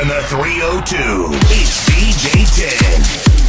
in the 302. It's DJ Ting.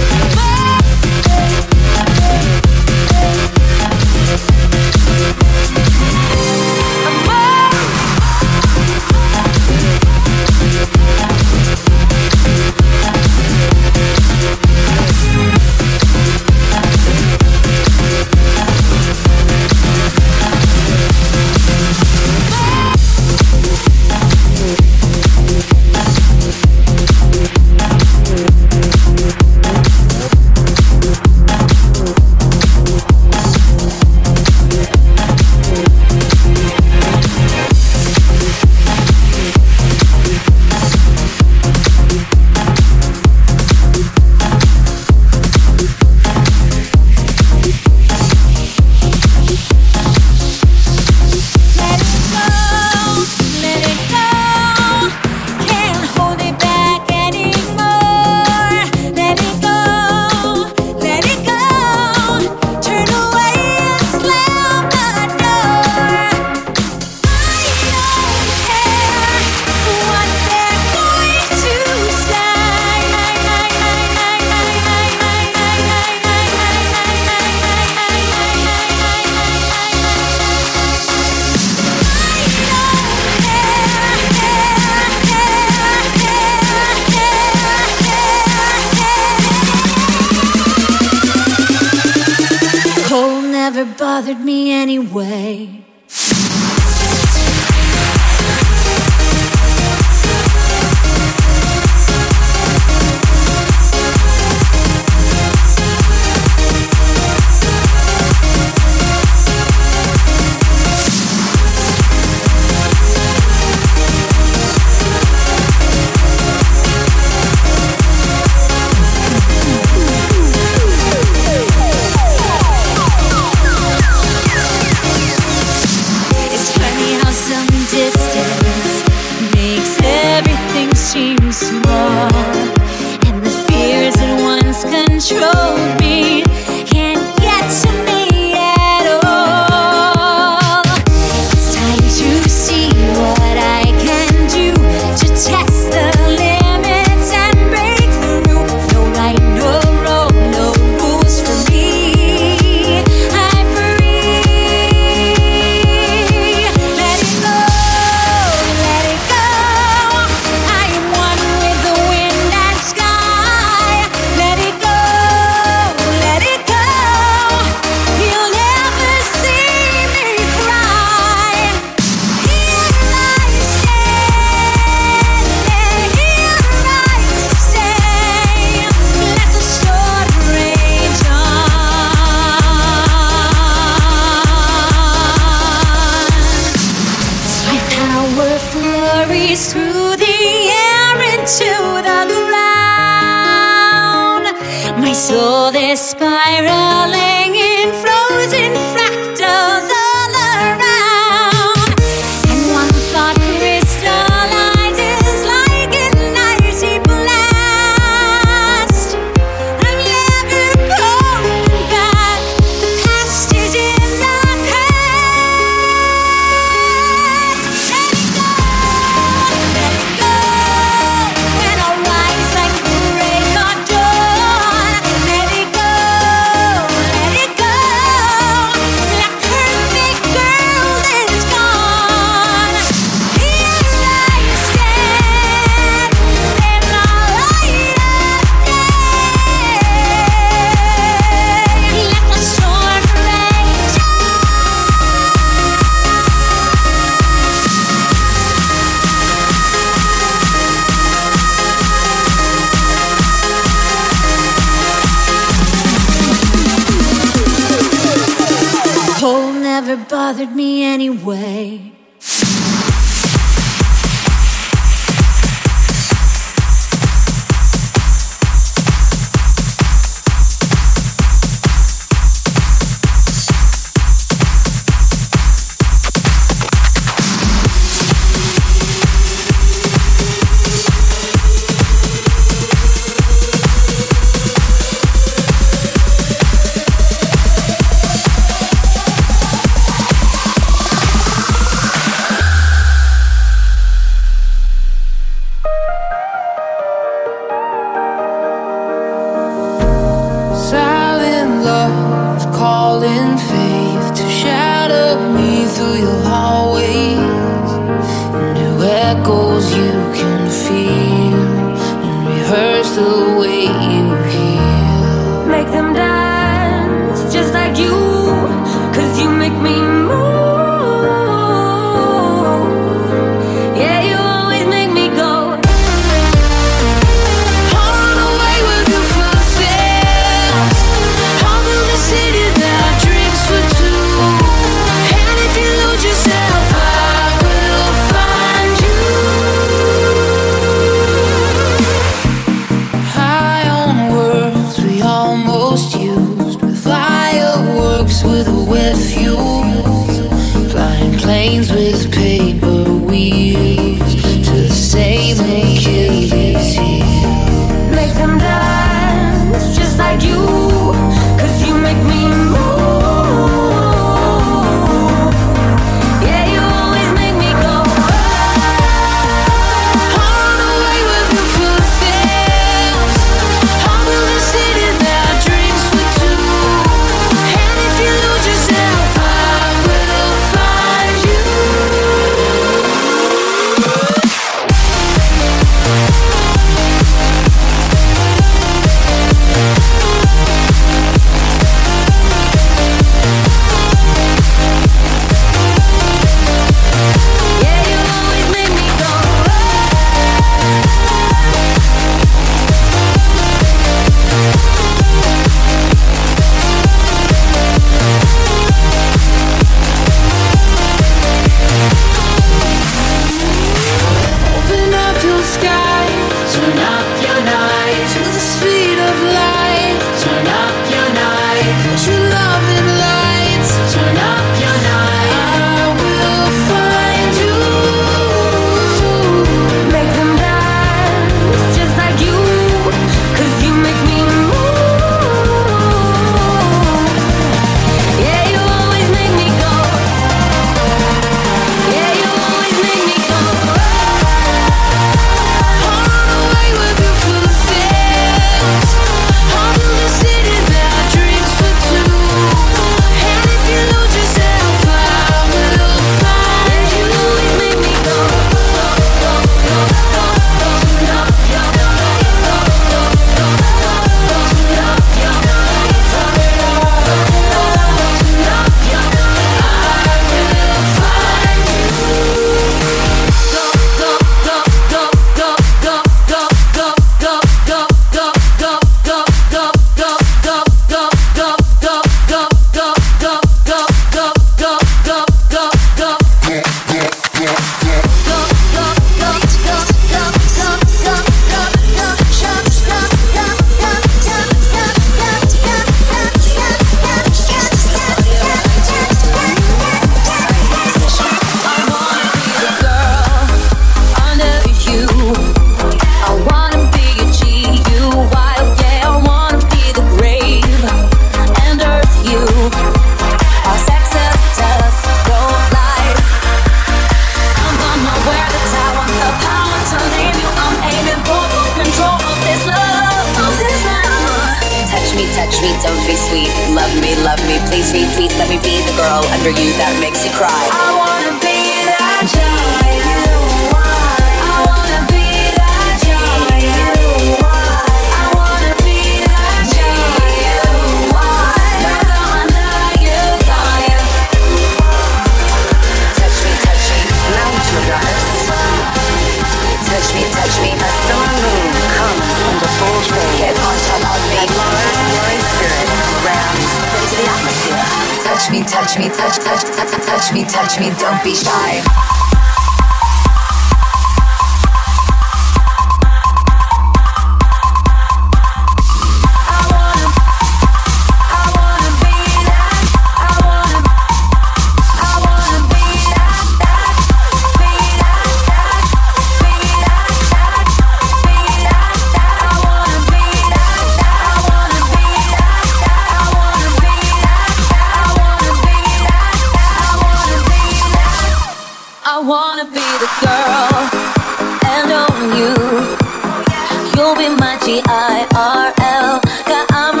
You'll be my G-I-R-L. I'm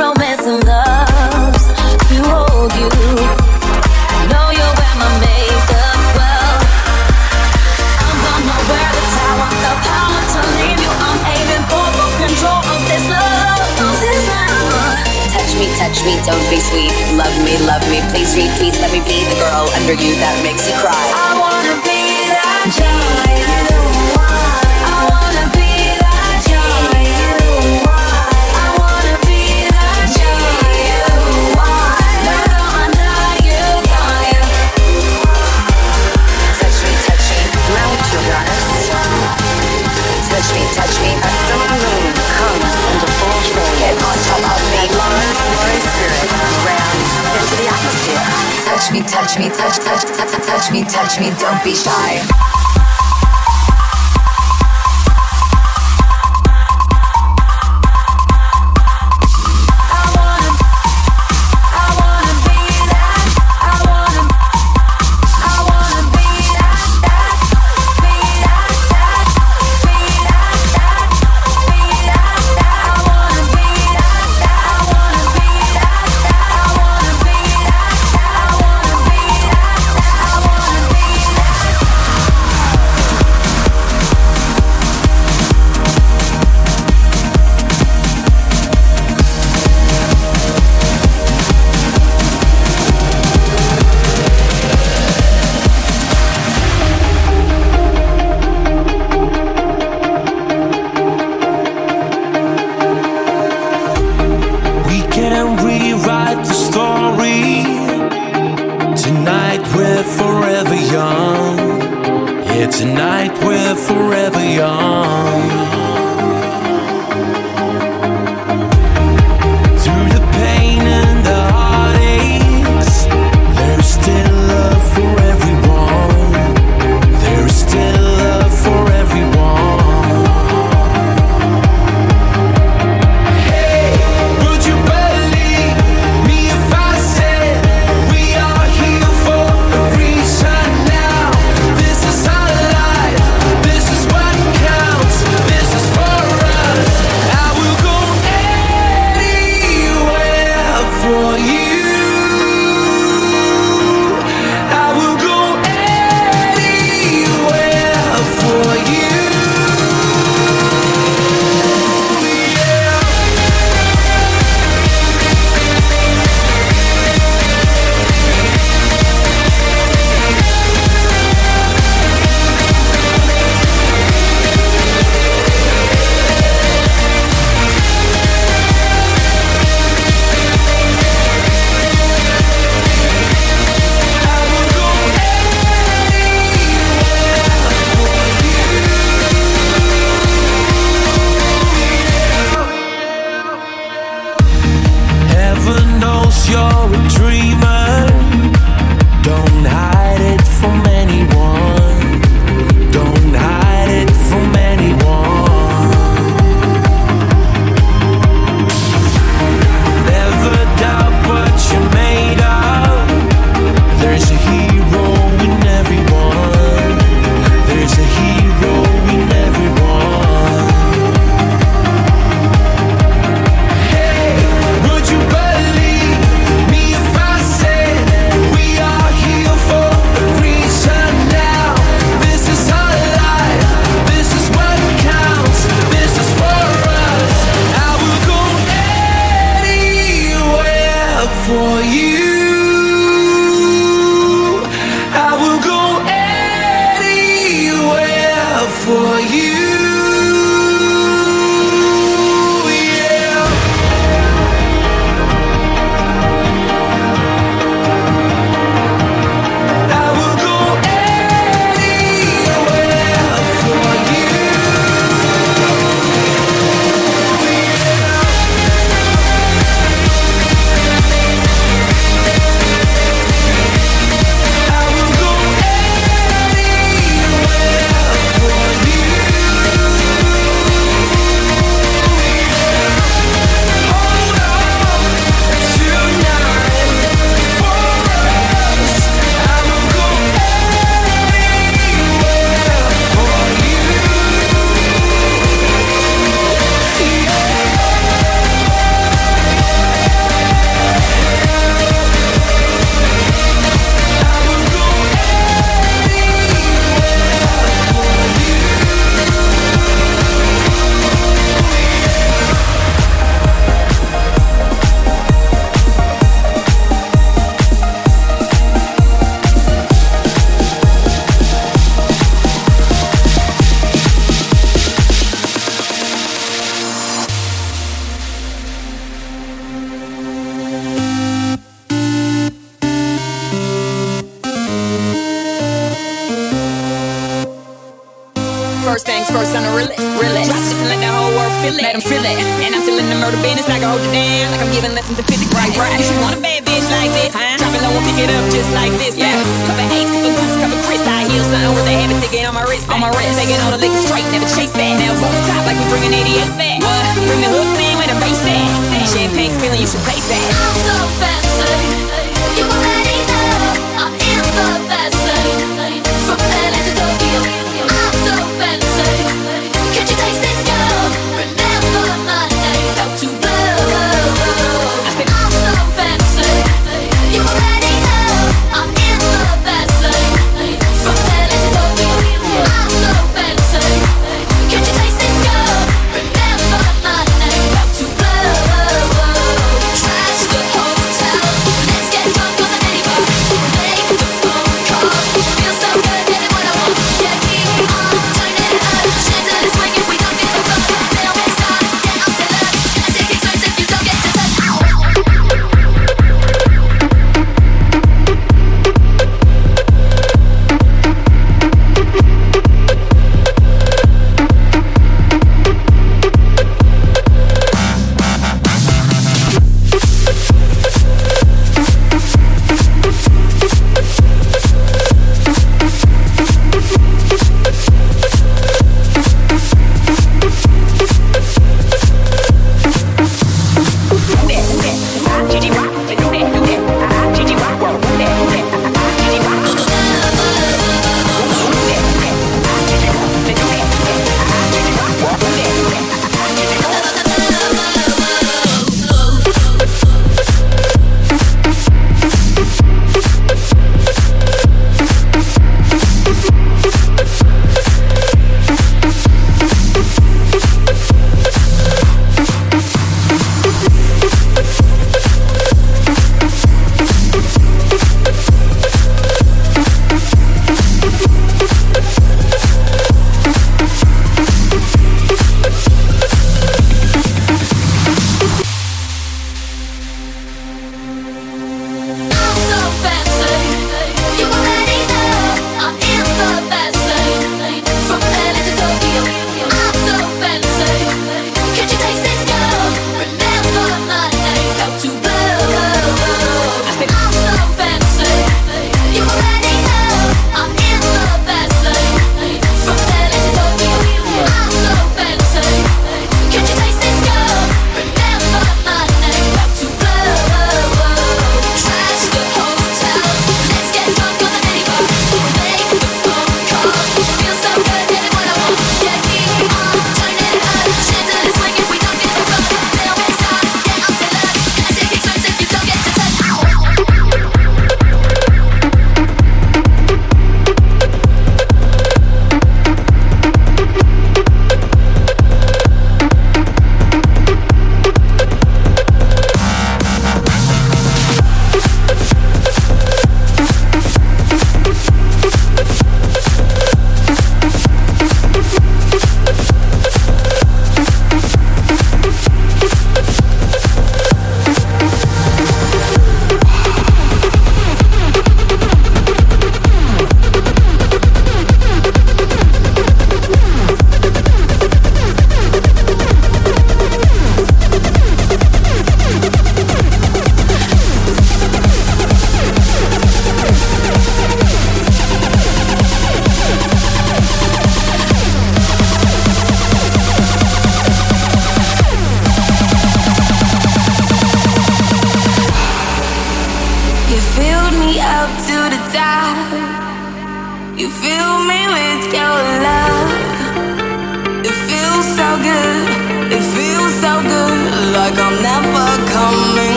to hold you. I know you'll my well. I'm gonna wear the the power to leave you. I'm aiming for full control of this love. Of this love. Touch me, touch me, don't be sweet. Love me, love me, please repeat. Let me be the girl under you that makes you cry. I wanna be that girl. touch me, touch, touch, touch, touch me, touch me, don't be shy.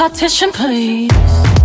Partition, please.